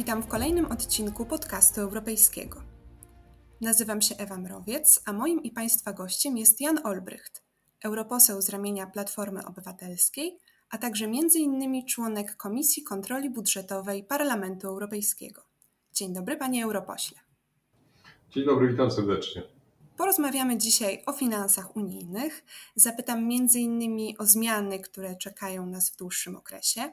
Witam w kolejnym odcinku podcastu europejskiego. Nazywam się Ewa Mrowiec, a moim i Państwa gościem jest Jan Olbrycht, europoseł z ramienia Platformy Obywatelskiej, a także m.in. członek Komisji Kontroli Budżetowej Parlamentu Europejskiego. Dzień dobry, panie europośle. Dzień dobry, witam serdecznie. Porozmawiamy dzisiaj o finansach unijnych. Zapytam m.in. o zmiany, które czekają nas w dłuższym okresie,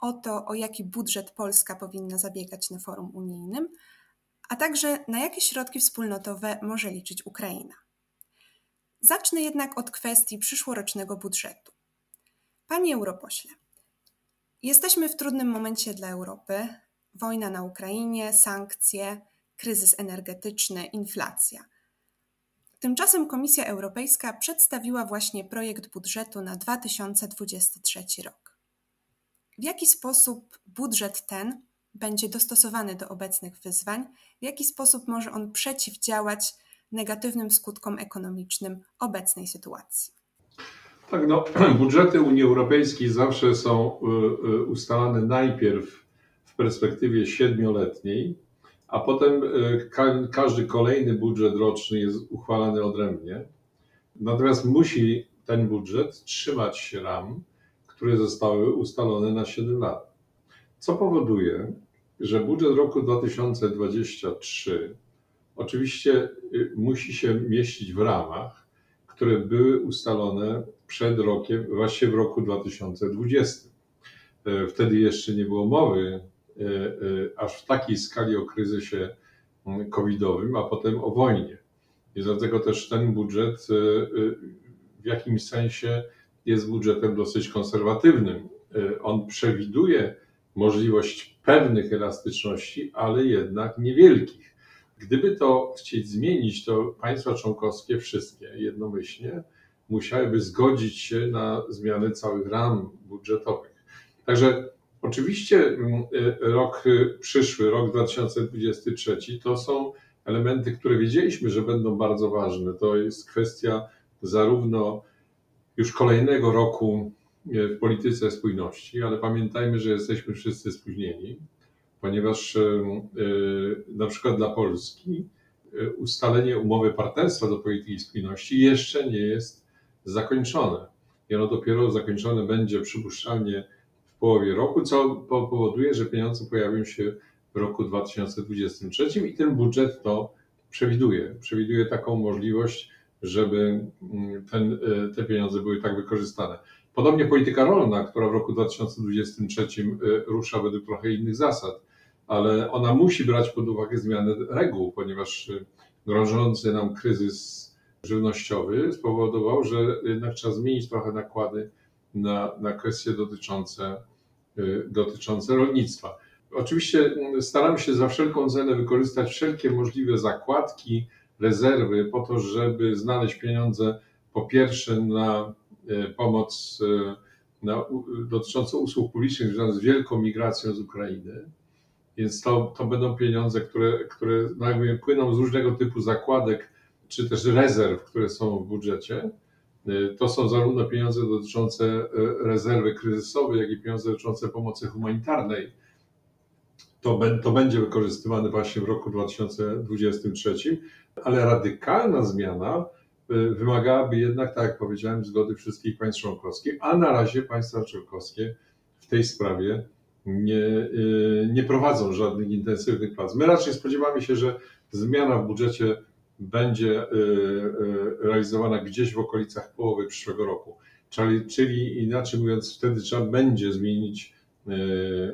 o to, o jaki budżet Polska powinna zabiegać na forum unijnym, a także na jakie środki wspólnotowe może liczyć Ukraina. Zacznę jednak od kwestii przyszłorocznego budżetu. Panie europośle, jesteśmy w trudnym momencie dla Europy. Wojna na Ukrainie, sankcje, kryzys energetyczny, inflacja. Tymczasem Komisja Europejska przedstawiła właśnie projekt budżetu na 2023 rok. W jaki sposób budżet ten będzie dostosowany do obecnych wyzwań? W jaki sposób może on przeciwdziałać negatywnym skutkom ekonomicznym obecnej sytuacji? Tak, no, budżety Unii Europejskiej zawsze są y, y, ustalane najpierw w perspektywie siedmioletniej, a potem y, każdy kolejny budżet roczny jest uchwalany odrębnie. Natomiast musi ten budżet trzymać się ram, które zostały ustalone na 7 lat. Co powoduje, że budżet roku 2023 oczywiście y, musi się mieścić w ramach, które były ustalone przed rokiem, właśnie w roku 2020. E, wtedy jeszcze nie było mowy e, e, aż w takiej skali o kryzysie mm, covidowym, a potem o wojnie. I dlatego też ten budżet w jakimś sensie jest budżetem dosyć konserwatywnym. On przewiduje możliwość pewnych elastyczności, ale jednak niewielkich. Gdyby to chcieć zmienić, to państwa członkowskie, wszystkie jednomyślnie, musiałyby zgodzić się na zmianę całych ram budżetowych. Także oczywiście mm, rok przyszły, rok 2023, to są elementy, które wiedzieliśmy, że będą bardzo ważne. To jest kwestia zarówno już kolejnego roku e, w polityce spójności, ale pamiętajmy, że jesteśmy wszyscy spóźnieni, ponieważ e, e, na przykład dla Polski ustalenie umowy partnerstwa do polityki spójności jeszcze nie jest zakończone. I ono dopiero zakończone będzie przypuszczalnie w połowie roku, co powoduje, że pieniądze pojawią się w roku 2023 i ten budżet to przewiduje. Przewiduje taką możliwość żeby mm, ten, e, te pieniądze były tak wykorzystane. Podobnie polityka rolna, która w roku 2023 e, rusza według trochę innych zasad, ale ona musi brać pod uwagę zmianę reguł, ponieważ e, grożący nam kryzys żywnościowy spowodował, że jednak trzeba zmienić trochę nakłady na, na kwestie dotyczące, dotyczące rolnictwa. Oczywiście mm, staramy się za wszelką cenę wykorzystać wszelkie możliwe zakładki, rezerwy po to, żeby znaleźć pieniądze po pierwsze na e, pomoc e, na, dotyczącą usług publicznych związanych z wielką migracją z Ukrainy. Więc to, to będą pieniądze, które, które no jakby płyną z różnego typu zakładek, czy też rezerw, które są w budżecie. E, to są zarówno pieniądze dotyczące rezerwy kryzysowej, jak i pieniądze dotyczące pomocy humanitarnej to, to będzie wykorzystywane właśnie w roku 2023, ale radykalna zmiana y, wymagałaby jednak, tak jak powiedziałem, zgody wszystkich państw członkowskich, a na razie państwa członkowskie w tej sprawie nie, y, nie prowadzą żadnych intensywnych prac. My raczej spodziewamy się, że zmiana w budżecie będzie y, realizowana gdzieś w okolicach połowy przyszłego roku. Czyli, czyli inaczej mówiąc, wtedy trzeba będzie zmienić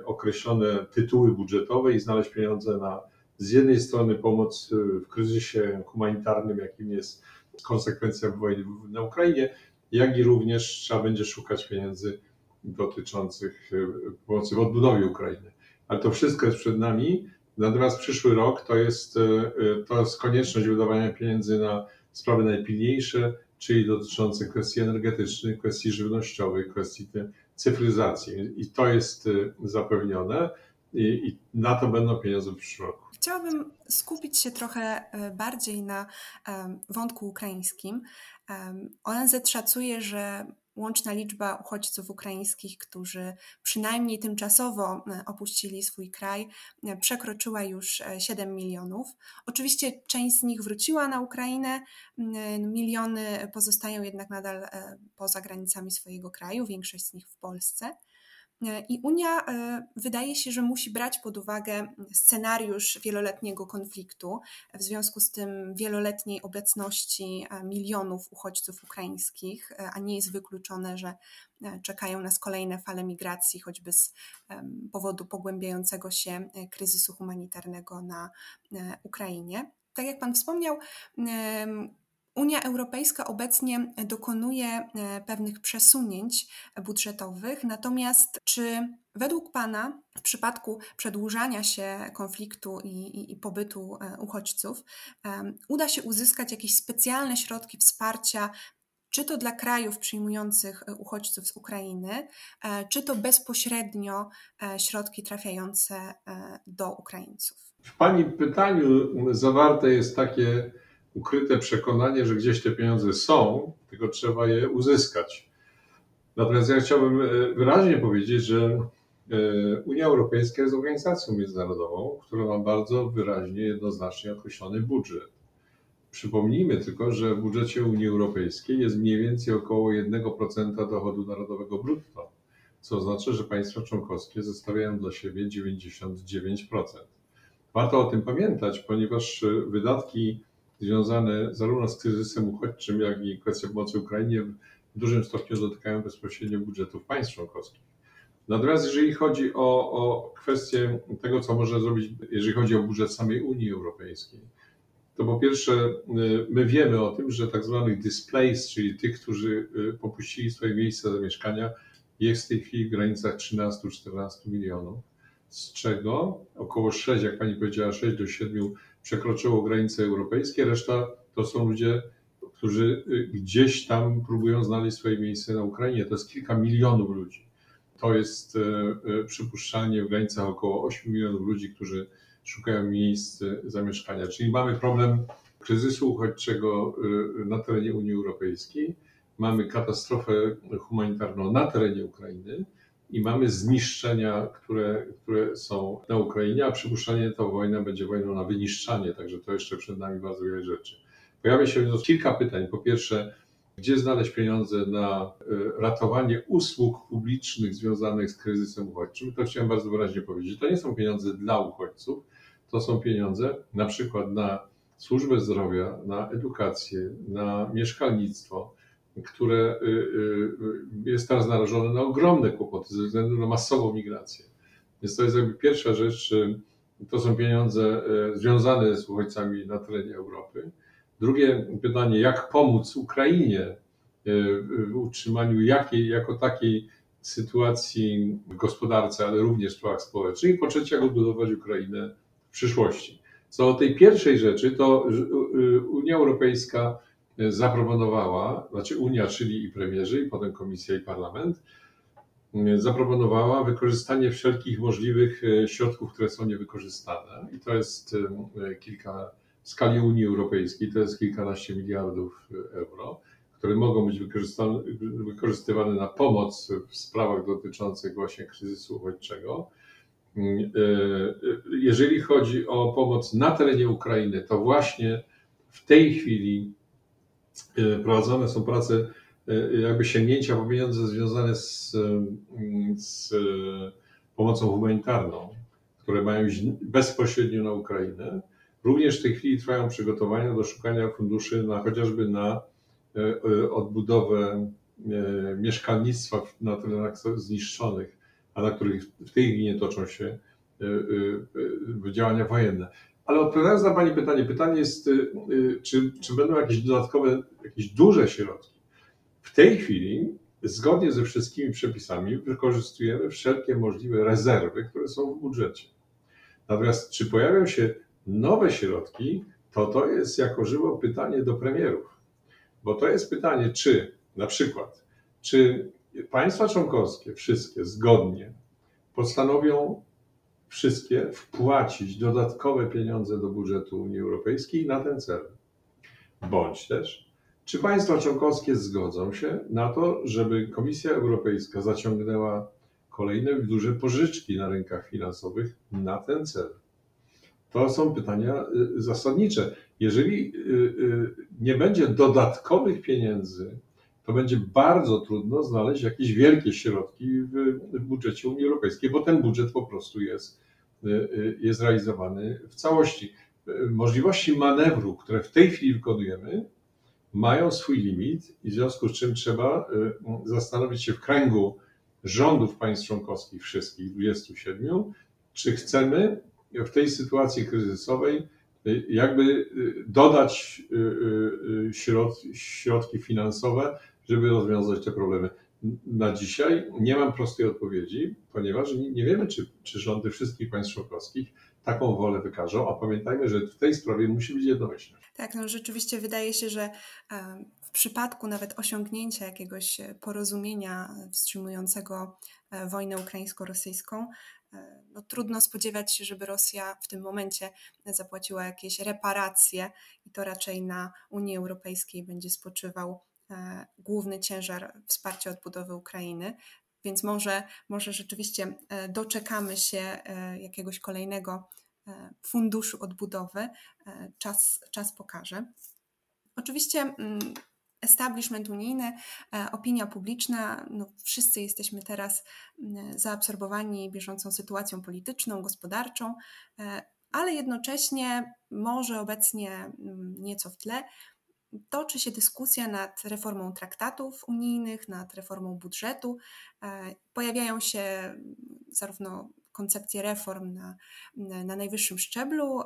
określone tytuły budżetowe i znaleźć pieniądze na z jednej strony pomoc e, w kryzysie humanitarnym, jakim jest konsekwencja wojny na Ukrainie, jak i również trzeba będzie szukać pieniędzy dotyczących e, pomocy w odbudowie Ukrainy. Ale to wszystko jest przed nami. Natomiast przyszły rok to jest, to jest konieczność wydawania pieniędzy na sprawy najpilniejsze, czyli dotyczące kwestii energetycznych, kwestii żywnościowych, kwestii cyfryzacji. I to jest y, zapewnione i, i na to będą pieniądze w przyszłym roku. Chciałabym skupić się trochę y, bardziej na wątku ukraińskim. ONZ szacuje, że łączna liczba uchodźców ukraińskich, którzy przynajmniej tymczasowo opuścili swój kraj, przekroczyła już 7 milionów. Oczywiście część z nich wróciła na Ukrainę, miliony pozostają jednak nadal poza granicami swojego kraju, większość z nich w Polsce. E, I Unia e, wydaje się, że musi brać pod uwagę scenariusz wieloletniego konfliktu, w związku z tym wieloletniej obecności e, milionów uchodźców ukraińskich, a nie jest wykluczone, że czekają nas kolejne fale migracji, choćby z powodu pogłębiającego się kryzysu humanitarnego na Ukrainie. Tak jak Pan wspomniał, Unia Europejska obecnie dokonuje e, pewnych przesunięć budżetowych, natomiast czy według Pana w przypadku przedłużania się konfliktu i, i, i pobytu e, uchodźców uda się uzyskać jakieś specjalne środki wsparcia czy to dla krajów przyjmujących uchodźców z Ukrainy, czy to bezpośrednio środki trafiające do Ukraińców? W Pani pytaniu zawarte jest takie ukryte przekonanie, że gdzieś te pieniądze są, tylko trzeba je uzyskać. Natomiast ja chciałbym e, wyraźnie powiedzieć, że e, Unia Europejska jest organizacją międzynarodową, która ma bardzo wyraźnie, jednoznacznie określony budżet. Przypomnijmy tylko, że w budżecie Unii Europejskiej jest mniej więcej około 1% dochodu narodowego brutto, co oznacza, że państwa członkowskie zostawiają dla siebie 99%. Warto o tym pamiętać, ponieważ e, wydatki związane zarówno z kryzysem uchodźczym, jak i kwestia pomocy Ukrainie w dużym stopniu dotykają bezpośrednio budżetów państw członkowskich. Natomiast jeżeli chodzi o, o kwestię tego, co można zrobić, jeżeli chodzi o budżet samej Unii Europejskiej, to po pierwsze y, my wiemy o tym, że tak zwanych displaced, czyli tych, którzy y, popuścili swoje miejsca zamieszkania, jest w tej chwili w granicach 13-14 milionów, z czego około 6, jak pani powiedziała, 6 do 7 przekroczyło granice europejskie, reszta to są ludzie, którzy y, gdzieś tam próbują znaleźć swoje miejsce na Ukrainie. To jest kilka milionów ludzi. To jest y, y, przypuszczalnie w granicach około 8 milionów ludzi, którzy szukają miejsc zamieszkania. Czyli mamy problem kryzysu uchodźczego na terenie Unii Europejskiej, mamy katastrofę humanitarną na terenie Ukrainy i mamy zniszczenia, które, które są na Ukrainie, a przypuszczalnie ta wojna będzie wojną na wyniszczanie, także to jeszcze przed nami bardzo wiele rzeczy. Pojawia się więc kilka pytań. Po pierwsze, gdzie znaleźć pieniądze na e, ratowanie usług publicznych związanych z kryzysem uchodźczym? To chciałem bardzo wyraźnie powiedzieć. To nie są pieniądze dla uchodźców, to są pieniądze na przykład na służbę zdrowia, na edukację, na mieszkalnictwo, które y, y, jest teraz narażone na ogromne kłopoty ze względu na masową migrację. Więc to jest jakby pierwsza rzecz, to są pieniądze y, związane z uchodźcami na terenie Europy. Drugie pytanie, jak pomóc Ukrainie w utrzymaniu jakiej, jako takiej sytuacji w gospodarce, ale również w sprawach społecznych. I po trzecie, jak odbudować Ukrainę w przyszłości. Co do tej pierwszej rzeczy, to Unia Europejska zaproponowała, znaczy Unia, czyli i premierzy, i potem Komisja i Parlament, zaproponowała wykorzystanie wszelkich możliwych e, środków, które są niewykorzystane. I to jest e, kilka, w skali Unii Europejskiej to jest kilkanaście miliardów euro, które mogą być wykorzystywane na pomoc w sprawach dotyczących właśnie kryzysu uchodźczego. E, jeżeli chodzi o pomoc na terenie Ukrainy, to właśnie w tej chwili E, prowadzone są prace e, jakby sięgnięcia po pieniądze związane z, mm, z pomocą humanitarną, które mają iść bezpośrednio na Ukrainę. Również w tej chwili trwają przygotowania do szukania funduszy na chociażby na odbudowę mieszkalnictwa na terenach zniszczonych, a na których w tej chwili toczą się działania wojenne. Ale odpowiadając na Pani pytanie, pytanie jest, y, y, czy, czy będą jakieś dodatkowe, jakieś duże środki? W tej chwili, zgodnie ze wszystkimi przepisami, wykorzystujemy wszelkie możliwe rezerwy, które są w budżecie. Natomiast czy pojawią się nowe środki, to to jest jako żywo pytanie do premierów. Bo to jest pytanie, czy na przykład, czy państwa członkowskie wszystkie zgodnie postanowią wszystkie wpłacić dodatkowe pieniądze do budżetu Unii Europejskiej na ten cel. Bądź też, Czy państwa członkowskie zgodzą się na to, żeby Komisja Europejska zaciągnęła kolejne duże pożyczki na rynkach finansowych na ten cel? To są pytania y, zasadnicze. Jeżeli y, y, nie będzie dodatkowych pieniędzy, to będzie bardzo trudno znaleźć jakieś wielkie środki w, budżecie Unii Europejskiej, bo ten budżet po prostu jest, jest realizowany w całości. Możliwości manewru, które w tej chwili wykonujemy, mają swój limit i w związku z czym trzeba zastanowić się w kręgu rządów państw członkowskich, wszystkich 27, czy chcemy w tej sytuacji kryzysowej y, jakby y, dodać y, środki finansowe, żeby rozwiązać te problemy. Na dzisiaj nie mam prostej odpowiedzi, ponieważ nie wiemy, czy, czy rządy wszystkich państw członkowskich taką wolę wykażą, a pamiętajmy, że w tej sprawie musi być jednomyślność. Tak, no rzeczywiście wydaje się, że w przypadku nawet osiągnięcia jakiegoś porozumienia wstrzymującego e, wojnę ukraińsko-rosyjską, E, no, trudno spodziewać się, żeby Rosja w tym momencie zapłaciła jakieś reparacje i to raczej na Unii Europejskiej będzie spoczywał e, główny ciężar wsparcia odbudowy Ukrainy. Więc może, może rzeczywiście e, doczekamy się jakiegoś kolejnego funduszu odbudowy. Czas, czas pokaże. Oczywiście mm, establishment unijny, e, opinia publiczna, no wszyscy jesteśmy teraz zaabsorbowani bieżącą sytuacją polityczną, gospodarczą, e, ale jednocześnie może obecnie nieco w tle toczy się dyskusja nad reformą traktatów unijnych, nad reformą budżetu. E, pojawiają się zarówno koncepcje reform na, na najwyższym szczeblu,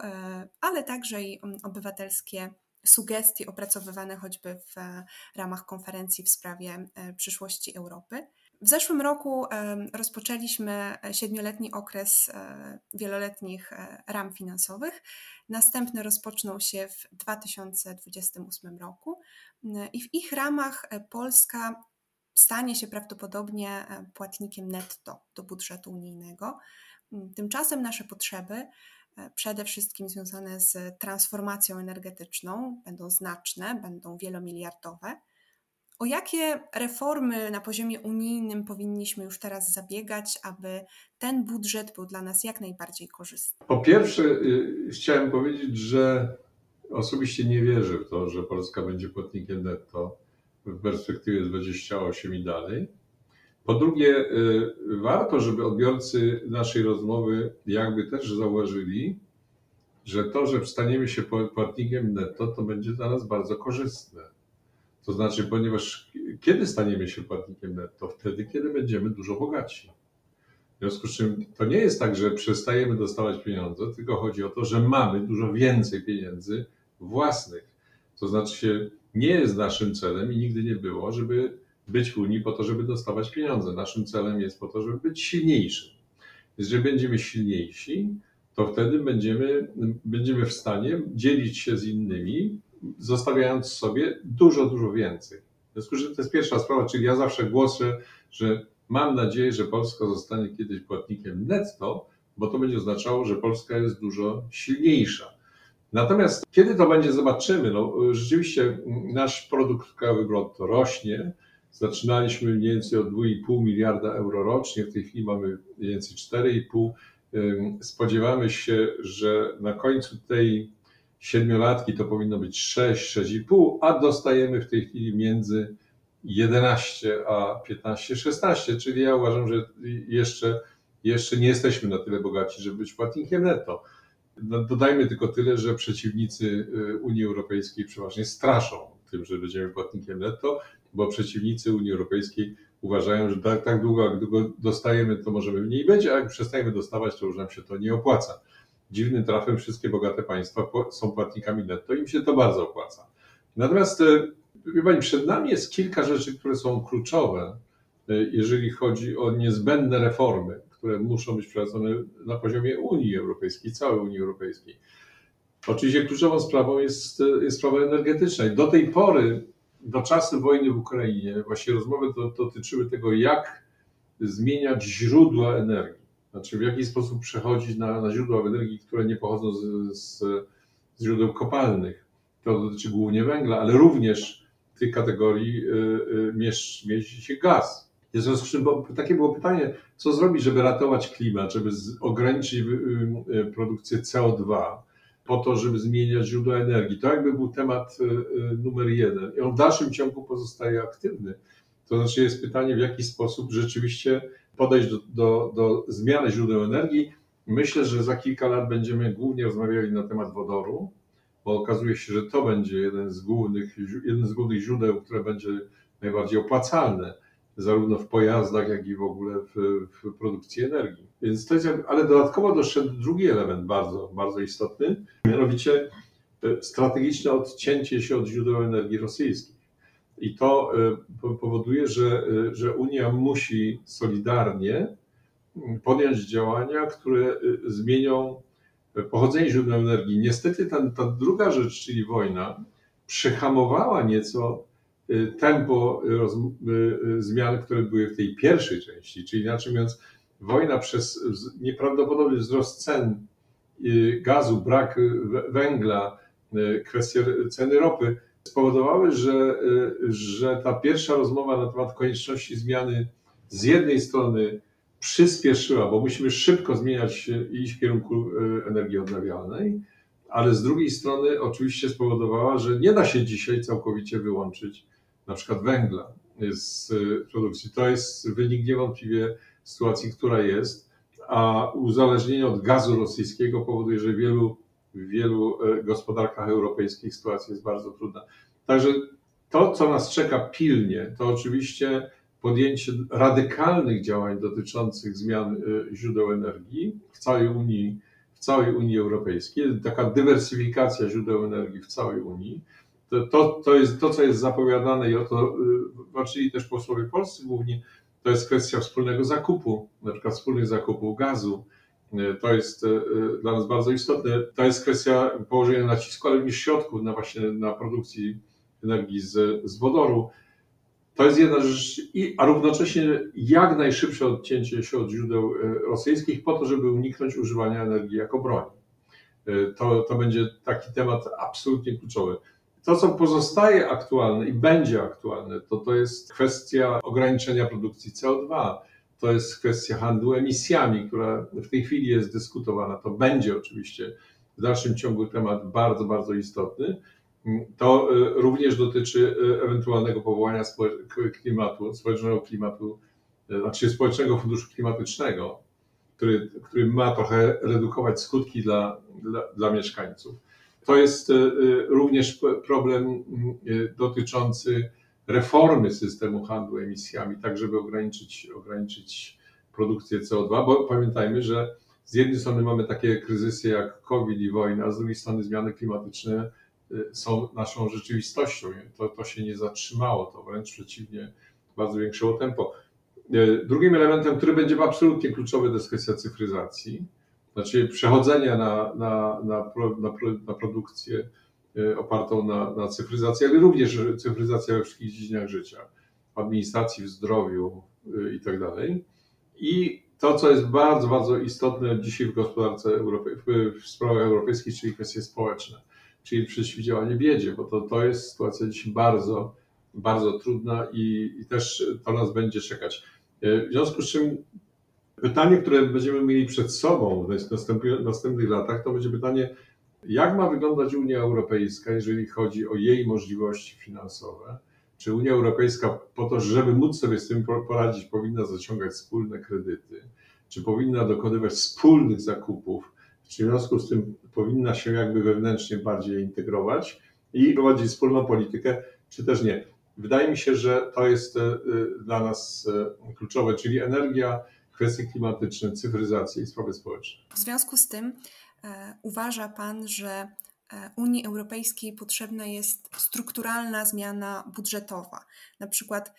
ale także i obywatelskie sugestii opracowywane choćby w e, ramach konferencji w sprawie e, przyszłości Europy. W zeszłym roku e, rozpoczęliśmy siedmioletni okres wieloletnich ram finansowych. Następny rozpoczną się w 2028 roku i w ich ramach Polska stanie się prawdopodobnie płatnikiem netto do budżetu unijnego. Tymczasem nasze potrzeby E, przede wszystkim związane z transformacją energetyczną, będą znaczne, będą wielomiliardowe. O jakie reformy na poziomie unijnym powinniśmy już teraz zabiegać, aby ten budżet był dla nas jak najbardziej korzystny? Po pierwsze, y, chciałem powiedzieć, że osobiście nie wierzę w to, że Polska będzie płatnikiem netto w perspektywie 28 i dalej. Po drugie, y, warto, żeby odbiorcy naszej rozmowy jakby też zauważyli, że to, że staniemy się płatnikiem netto, to będzie dla nas bardzo korzystne. To znaczy, ponieważ kiedy staniemy się płatnikiem netto? Wtedy, kiedy będziemy dużo bogaci. W związku z czym to nie jest tak, że przestajemy dostawać pieniądze, tylko chodzi o to, że mamy dużo więcej pieniędzy własnych. To znaczy, nie jest naszym celem i nigdy nie było, żeby być w Unii po to, żeby dostawać pieniądze. Naszym celem jest po to, żeby być silniejszym. Jeżeli będziemy silniejsi, to wtedy będziemy, będziemy w stanie dzielić się z innymi, zostawiając sobie dużo, dużo więcej. W związku z czym to jest pierwsza sprawa, czyli ja zawsze głoszę, że mam nadzieję, że Polska zostanie kiedyś płatnikiem netto, bo to będzie oznaczało, że Polska jest dużo silniejsza. Natomiast kiedy to będzie, zobaczymy. No, rzeczywiście nasz produkt krajowy brutto rośnie, Zaczynaliśmy mniej więcej od 2,5 miliarda euro rocznie, w tej chwili mamy mniej więcej 4,5. Spodziewamy się, że na końcu tej siedmiolatki to powinno być 6, 6,5, a dostajemy w tej chwili między 11 a 15, 16, czyli ja uważam, że jeszcze, jeszcze nie jesteśmy na tyle bogaci, żeby być płatnikiem netto. No, dodajmy tylko tyle, że przeciwnicy y, Unii Europejskiej przeważnie straszą tym, że będziemy płatnikiem netto bo przeciwnicy Unii Europejskiej uważają, że tak, tak długo, jak długo dostajemy, to możemy mniej być, a jak przestajemy dostawać, to już nam się to nie opłaca. Dziwnym trafem wszystkie bogate państwa są płatnikami netto im się to bardzo opłaca. Natomiast, e, wie Pani, przed nami jest kilka rzeczy, które są kluczowe, e, jeżeli chodzi o niezbędne reformy, które muszą być prowadzone na poziomie Unii Europejskiej, całej Unii Europejskiej. Oczywiście kluczową sprawą jest, e, jest sprawa energetyczna. Do tej pory do czasu wojny w Ukrainie właśnie rozmowy dotyczyły tego, jak zmieniać źródła energii. Znaczy, w jaki sposób przechodzić na, na źródła energii, które nie pochodzą z, z, z źródeł kopalnych. To dotyczy głównie węgla, ale również w tej kategorii mieści się gaz. W związku z czym takie było pytanie, co zrobić, żeby ratować klimat, żeby ograniczyć produkcję CO2, po to, żeby zmieniać źródła energii. To jakby był temat numer jeden. I on w dalszym ciągu pozostaje aktywny. To znaczy jest pytanie, w jaki sposób rzeczywiście podejść do, do, do zmiany źródeł energii. Myślę, że za kilka lat będziemy głównie rozmawiali na temat wodoru, bo okazuje się, że to będzie jeden z głównych, jeden z głównych źródeł, które będzie najbardziej opłacalne, zarówno w pojazdach, jak i w ogóle w, w produkcji energii. Więc to jest, ale dodatkowo doszedł drugi element bardzo, bardzo istotny, mianowicie e, strategiczne odcięcie się od źródeł energii rosyjskich. I to y, powoduje, że, y, że Unia musi solidarnie podjąć działania, które y, zmienią pochodzenie źródeł energii. Niestety ta, ta druga rzecz, czyli wojna, przehamowała nieco tempo roz, zmian, które były w tej pierwszej części. Czyli inaczej mówiąc, wojna przez nieprawdopodobny wzrost cen gazu, brak węgla, kwestie ceny ropy spowodowały, że, y, że ta pierwsza rozmowa na temat konieczności zmiany z jednej strony przyspieszyła, bo musimy szybko zmieniać i iść w kierunku y, energii odnawialnej, ale z drugiej strony oczywiście spowodowała, że nie da się dzisiaj całkowicie wyłączyć na przykład węgla z y, produkcji. To jest wynik niewątpliwie sytuacji, która jest, a uzależnienie od gazu rosyjskiego powoduje, że wielu w wielu e, gospodarkach europejskich sytuacja jest bardzo trudna. Także to, co nas czeka pilnie, to oczywiście podjęcie radykalnych działań dotyczących zmian e, źródeł energii w całej Unii, w całej Unii Europejskiej, taka dywersyfikacja źródeł energii w całej Unii. To, to, to jest to, co jest zapowiadane i o to e, walczyli też posłowie polscy głównie, to jest kwestia wspólnego zakupu, na przykład wspólnych zakupów gazu, to jest e, e, dla nas bardzo istotne. To jest kwestia położenia nacisku, ale również środków na właśnie na produkcji energii z, z wodoru. To jest jedna rzecz, a równocześnie jak najszybsze odcięcie się od źródeł rosyjskich po to, żeby uniknąć używania energii jako broni. To, to będzie taki temat absolutnie kluczowy. To, co pozostaje aktualne i będzie aktualne, to, to jest kwestia ograniczenia produkcji CO2 to jest kwestia handlu emisjami, która w tej chwili jest dyskutowana. To będzie oczywiście w dalszym ciągu temat bardzo, bardzo istotny. To y, również dotyczy y, ewentualnego powołania klimatu, społecznego klimatu, y, znaczy społecznego funduszu klimatycznego, który, który ma trochę redukować skutki dla, dla, dla mieszkańców. To jest również problem dotyczący reformy systemu handlu emisjami, tak żeby ograniczyć, ograniczyć produkcję CO2, bo pamiętajmy, że z jednej strony mamy takie kryzysy jak COVID i wojna, z drugiej strony zmiany klimatyczne y, są naszą rzeczywistością. To, to się nie zatrzymało, to wręcz przeciwnie, bardzo zwiększyło tempo. Y, drugim elementem, który będzie absolutnie kluczowy, to jest kwestia cyfryzacji, znaczy przechodzenia na, na, na, na, na produkcję opartą na, na cyfryzacji, ale również cyfryzacja we wszystkich dziedzinach życia, w administracji, w zdrowiu e, i tak dalej. I to, co jest bardzo, bardzo istotne dzisiaj w gospodarce europejskiej, w sprawach europejskich, czyli kwestie społeczne, czyli przeciwdziałanie biedzie, bo to, to jest sytuacja dzisiaj bardzo, bardzo trudna i, i też to nas będzie czekać. E, w związku z czym pytanie, które będziemy mieli przed sobą w następnych latach, to będzie pytanie, jak ma wyglądać Unia Europejska, jeżeli chodzi o jej możliwości finansowe? Czy Unia Europejska po to, żeby móc sobie z tym poradzić, powinna zaciągać wspólne kredyty? Czy powinna dokonywać wspólnych zakupów? Czy w związku z tym powinna się jakby wewnętrznie bardziej integrować i prowadzić wspólną politykę, czy też nie? Wydaje mi się, że to jest e, dla nas e, kluczowe, czyli energia, kwestie klimatyczne, cyfryzacja i sprawy społeczne. W związku z tym uważa Pan, że e, Unii Europejskiej potrzebna jest strukturalna zmiana budżetowa? Na przykład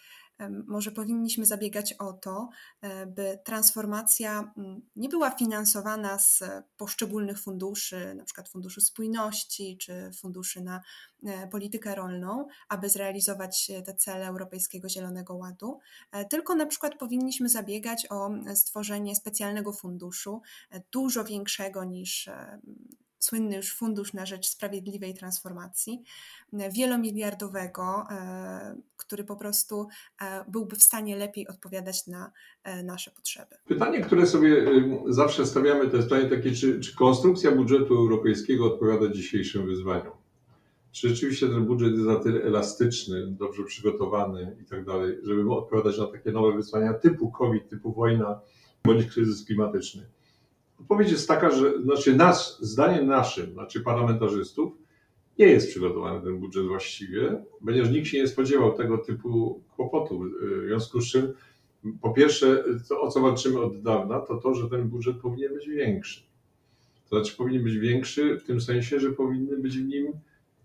może powinniśmy zabiegać o to, e, by transformacja mm, nie była finansowana z poszczególnych funduszy, na przykład Funduszu Spójności czy funduszy na e, politykę rolną, aby zrealizować te cele Europejskiego Zielonego Ładu, e, tylko na przykład powinniśmy zabiegać o stworzenie specjalnego funduszu, dużo większego niż słynny już Fundusz na Rzecz Sprawiedliwej Transformacji, wielomiliardowego, który po prostu byłby w stanie lepiej odpowiadać na nasze potrzeby. Pytanie, które sobie zawsze stawiamy, to jest pytanie takie, czy, czy konstrukcja budżetu europejskiego odpowiada dzisiejszym wyzwaniom? Czy rzeczywiście ten budżet jest na tyle elastyczny, dobrze przygotowany i tak dalej, żeby odpowiadać na takie nowe wyzwania typu COVID, typu wojna bądź kryzys klimatyczny? Odpowiedź jest taka, że znaczy zdaniem naszym, znaczy parlamentarzystów, nie jest przygotowany ten budżet właściwie, ponieważ nikt się nie spodziewał tego typu kłopotu. W związku z czym, po pierwsze, to, o co walczymy od dawna, to to, że ten budżet powinien być większy. To znaczy powinien być większy w tym sensie, że powinny być w nim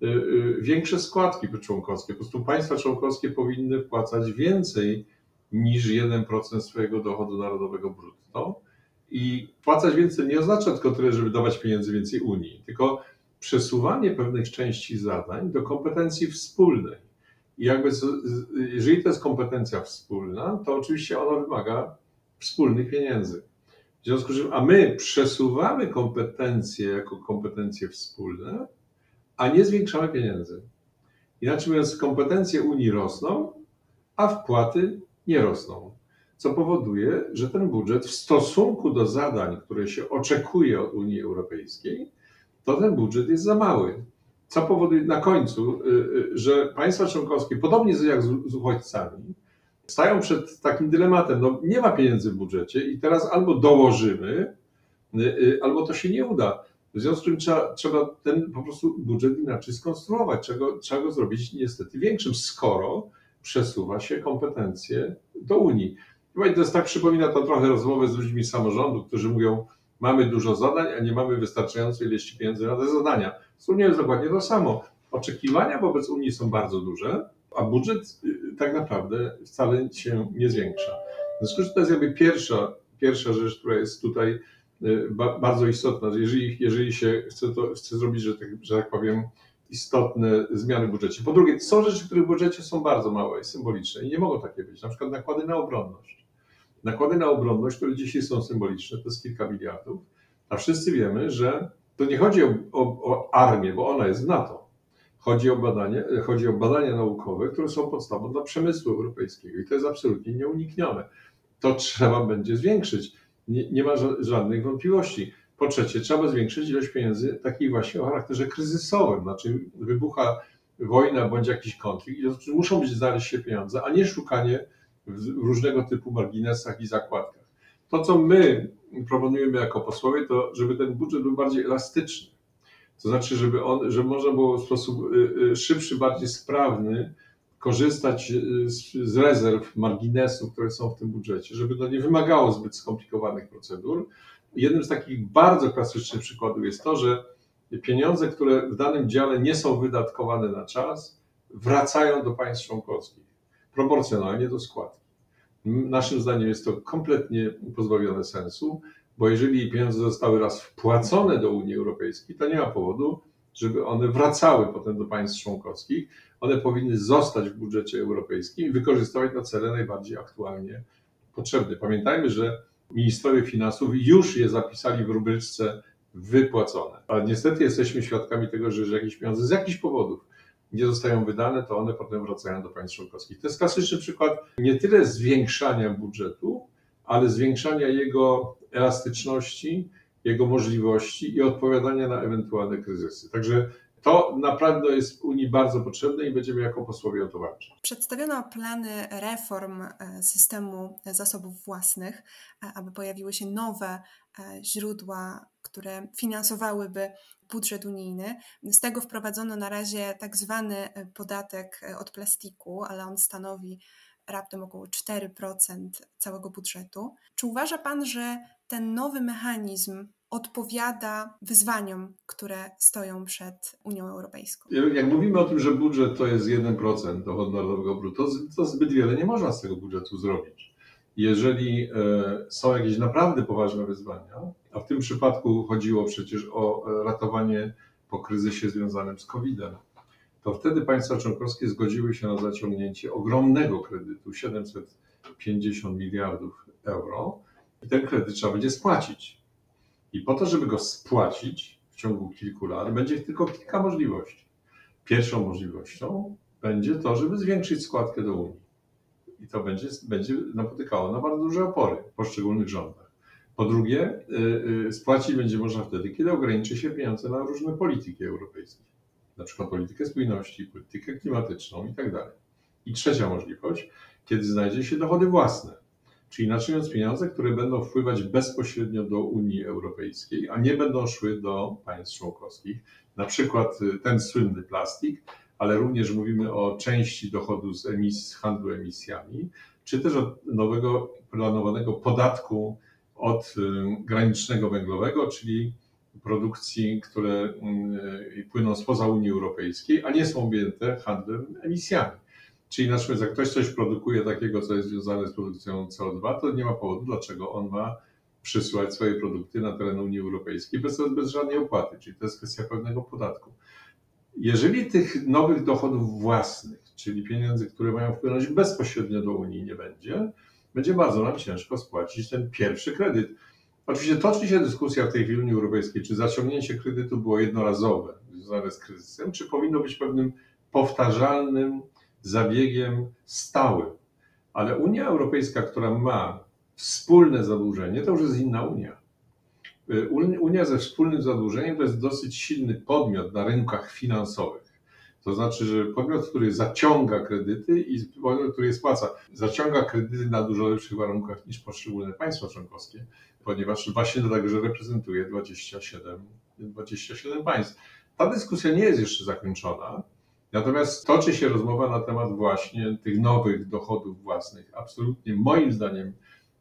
y, y, większe składki członkowskie. Po prostu państwa członkowskie powinny wpłacać więcej niż 1% swojego dochodu narodowego brutto i płacać więcej nie oznacza tylko tyle, żeby dawać pieniędzy więcej Unii, tylko przesuwanie pewnych części zadań do kompetencji wspólnej. I jakby, jeżeli to jest kompetencja wspólna, to oczywiście ona wymaga wspólnych pieniędzy. W związku z czym, a my przesuwamy kompetencje jako kompetencje wspólne, a nie zwiększamy pieniędzy. Inaczej mówiąc, kompetencje Unii rosną, a wpłaty nie rosną co powoduje, że ten budżet w stosunku do zadań, które się oczekuje od Unii Europejskiej, to ten budżet jest za mały. Co powoduje na końcu, y, y, że państwa członkowskie, podobnie jak z uchodźcami, stają przed takim dylematem, no nie ma pieniędzy w budżecie i teraz albo dołożymy, y, albo to się nie uda. W związku z czym trzeba, trzeba ten po prostu budżet inaczej skonstruować, czego, trzeba go zrobić niestety większym, skoro przesuwa się kompetencje do Unii. Chyba to jest tak, przypomina to trochę rozmowę z ludźmi z samorządu, którzy mówią, mamy dużo zadań, a nie mamy wystarczającej ilości pieniędzy na te zadania. Z Unią jest dokładnie to samo. Oczekiwania wobec Unii są bardzo duże, a budżet y, tak naprawdę wcale się nie zwiększa. W związku z tym to jest jakby pierwsza, pierwsza rzecz, która jest tutaj y, bardzo istotna. Jeżeli, jeżeli się chce, to, chce zrobić, że tak, że tak powiem, istotne zmiany w budżecie. Po drugie, są rzeczy, które w budżecie są bardzo małe i symboliczne i nie mogą takie być, na przykład nakłady na obronność. Nakłady na obronność, które dzisiaj są symboliczne, to jest kilka miliardów, a wszyscy wiemy, że to nie chodzi o, o, o armię, bo ona jest w NATO. Chodzi o, badanie, chodzi o badania naukowe, które są podstawą dla przemysłu europejskiego i to jest absolutnie nieuniknione. To trzeba będzie zwiększyć. Nie, nie ma żadnych wątpliwości. Po trzecie, trzeba zwiększyć ilość pieniędzy takich właśnie o charakterze kryzysowym, znaczy wybucha wojna bądź jakiś konflikt i muszą być znaleźć się pieniądze, a nie szukanie w różnego typu marginesach i zakładkach. To, co my proponujemy jako posłowie, to żeby ten budżet był bardziej elastyczny. To znaczy, żeby, on, żeby można było w sposób y, y, szybszy, bardziej sprawny korzystać y, z, z rezerw, marginesu, które są w tym budżecie, żeby to nie wymagało zbyt skomplikowanych procedur. Jednym z takich bardzo klasycznych przykładów jest to, że pieniądze, które w danym dziale nie są wydatkowane na czas, wracają do państw członkowskich proporcjonalnie do składki. Naszym zdaniem jest to kompletnie pozbawione sensu, bo jeżeli pieniądze zostały raz wpłacone do Unii Europejskiej, to nie ma powodu, żeby one wracały potem do państw członkowskich. One powinny zostać w budżecie europejskim i wykorzystywać na cele najbardziej aktualnie potrzebne. Pamiętajmy, że ministrowie finansów już je zapisali w rubryczce wypłacone. A niestety jesteśmy świadkami tego, że jakieś pieniądze z jakichś powodów nie zostają wydane, to one potem wracają do państw członkowskich. To jest klasyczny przykład nie tyle zwiększania budżetu, ale zwiększania jego elastyczności, jego możliwości i odpowiadania na ewentualne kryzysy. Także to naprawdę jest Unii bardzo potrzebne i będziemy jako posłowie o to walczyć. Przedstawiono plany reform e, systemu zasobów własnych, e, aby pojawiły się nowe e, źródła, które finansowałyby budżet unijny. Z tego wprowadzono na razie tak zwany podatek od plastiku, ale on stanowi raptem około 4% całego budżetu. Czy uważa Pan, że ten nowy mechanizm odpowiada wyzwaniom, które stoją przed Unią Europejską. Jak mówimy o tym, że budżet to jest 1% dochodu narodowego brutto, to zbyt wiele nie można z tego budżetu zrobić. Jeżeli e, są jakieś naprawdę poważne wyzwania, a w tym przypadku chodziło przecież o e, ratowanie po kryzysie związanym z COVID-em, to wtedy państwa członkowskie zgodziły się na zaciągnięcie ogromnego kredytu 750 miliardów euro i ten kredyt trzeba będzie spłacić. I po to, żeby go spłacić, w ciągu kilku lat, będzie tylko kilka możliwości. Pierwszą możliwością będzie to, żeby zwiększyć składkę do Unii. I to będzie, będzie napotykało na bardzo duże opory w poszczególnych rządach. Po drugie, y, y, spłacić będzie można wtedy, kiedy ograniczy się pieniądze na różne polityki europejskie, na przykład politykę spójności, politykę klimatyczną i tak dalej. I trzecia możliwość, kiedy znajdzie się dochody własne, czyli inaczej mówiąc pieniądze, które będą wpływać bezpośrednio do Unii Europejskiej, a nie będą szły do państw członkowskich. Na przykład y, ten słynny plastik, ale również mówimy o części dochodu z, emisji, z handlu emisjami, czy też od nowego planowanego podatku od y, granicznego węglowego, czyli produkcji, które y, płyną spoza Unii Europejskiej, a nie są objęte handlem emisjami. Czyli na przykład, jak ktoś coś produkuje takiego, co jest związane z produkcją CO2, to nie ma powodu, dlaczego on ma przysyłać swoje produkty na teren Unii Europejskiej bez, bez żadnej opłaty, czyli to jest kwestia pewnego podatku. Jeżeli tych nowych dochodów własnych, czyli pieniędzy, które mają wpłynąć bezpośrednio do Unii, nie będzie, będzie bardzo nam ciężko spłacić ten pierwszy kredyt. Oczywiście toczy się dyskusja w tej chwili Unii Europejskiej, czy zaciągnięcie kredytu było jednorazowe, związane z kryzysem, czy powinno być pewnym powtarzalnym zabiegiem stałym. Ale Unia Europejska, która ma wspólne zadłużenie, to już jest inna Unia. Y, Unia ze wspólnym zadłużeniem to jest dosyć silny podmiot na rynkach finansowych. To znaczy, że podmiot, który zaciąga kredyty i podmiot, który je spłaca, zaciąga kredyty na dużo lepszych warunkach niż poszczególne państwa członkowskie, ponieważ właśnie także reprezentuje 27, 27 państw. Ta dyskusja nie jest jeszcze zakończona, natomiast toczy się rozmowa na temat właśnie tych nowych dochodów własnych, absolutnie moim zdaniem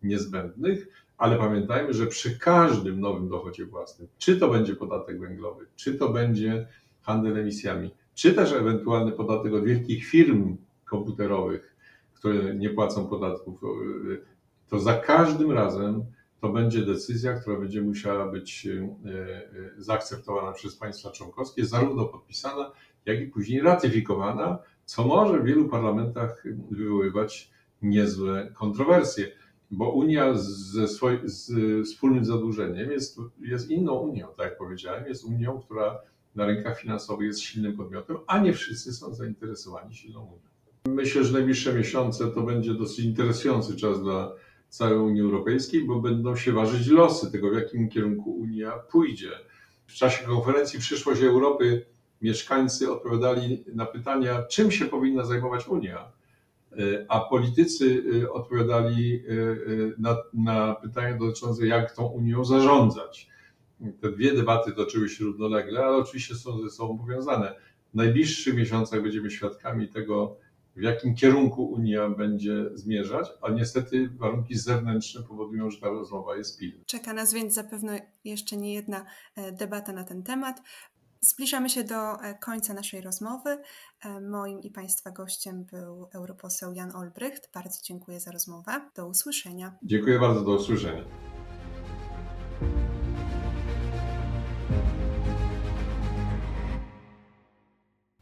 niezbędnych, ale pamiętajmy, że przy każdym nowym dochodzie własnym, czy to będzie podatek węglowy, czy to będzie handel emisjami, czy też ewentualny podatek od wielkich firm komputerowych, które nie płacą podatków, to za każdym razem to będzie decyzja, która będzie musiała być e, e, zaakceptowana przez państwa członkowskie, zarówno podpisana, jak i później ratyfikowana, co może w wielu parlamentach wywoływać niezłe kontrowersje bo Unia ze z wspólnym zadłużeniem jest, jest inną Unią, tak jak powiedziałem, jest Unią, która na rynkach finansowych jest silnym podmiotem, a nie wszyscy są zainteresowani silną Unią. Myślę, że najbliższe miesiące to będzie dosyć interesujący czas dla całej Unii Europejskiej, bo będą się ważyć losy tego, w jakim kierunku Unia pójdzie. W czasie konferencji Przyszłość Europy mieszkańcy odpowiadali na pytania, czym się powinna zajmować Unia a politycy y, odpowiadali y, y, na, na pytania dotyczące, jak tą Unią zarządzać. Te dwie debaty toczyły się równolegle, ale oczywiście są ze sobą powiązane. W najbliższych miesiącach będziemy świadkami tego, w jakim kierunku Unia będzie zmierzać, a niestety warunki zewnętrzne powodują, że ta rozmowa jest pilna. Czeka nas więc zapewne jeszcze nie jedna e, debata na ten temat. Zbliżamy się do e, końca naszej rozmowy. E, moim i Państwa gościem był europoseł Jan Olbrycht. Bardzo dziękuję za rozmowę. Do usłyszenia. Dziękuję bardzo, do usłyszenia.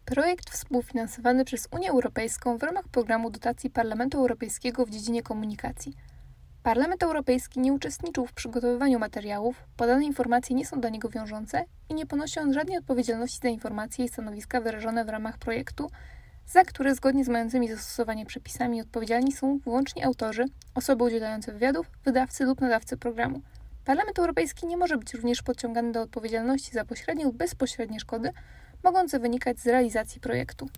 Projekt współfinansowany przez Unię Europejską w ramach programu dotacji Parlamentu Europejskiego w dziedzinie komunikacji – Parlament Europejski nie uczestniczył w przygotowywaniu materiałów, podane informacje nie są dla niego wiążące i nie ponosi on żadnej odpowiedzialności za informacje i stanowiska wyrażone w ramach projektu, za które zgodnie z mającymi zastosowanie przepisami odpowiedzialni są wyłącznie autorzy, osoby udzielające wywiadów, wydawcy lub nadawcy programu. Parlament Europejski nie może być również podciągany do odpowiedzialności za pośrednie lub bezpośrednie szkody mogące wynikać z realizacji projektu.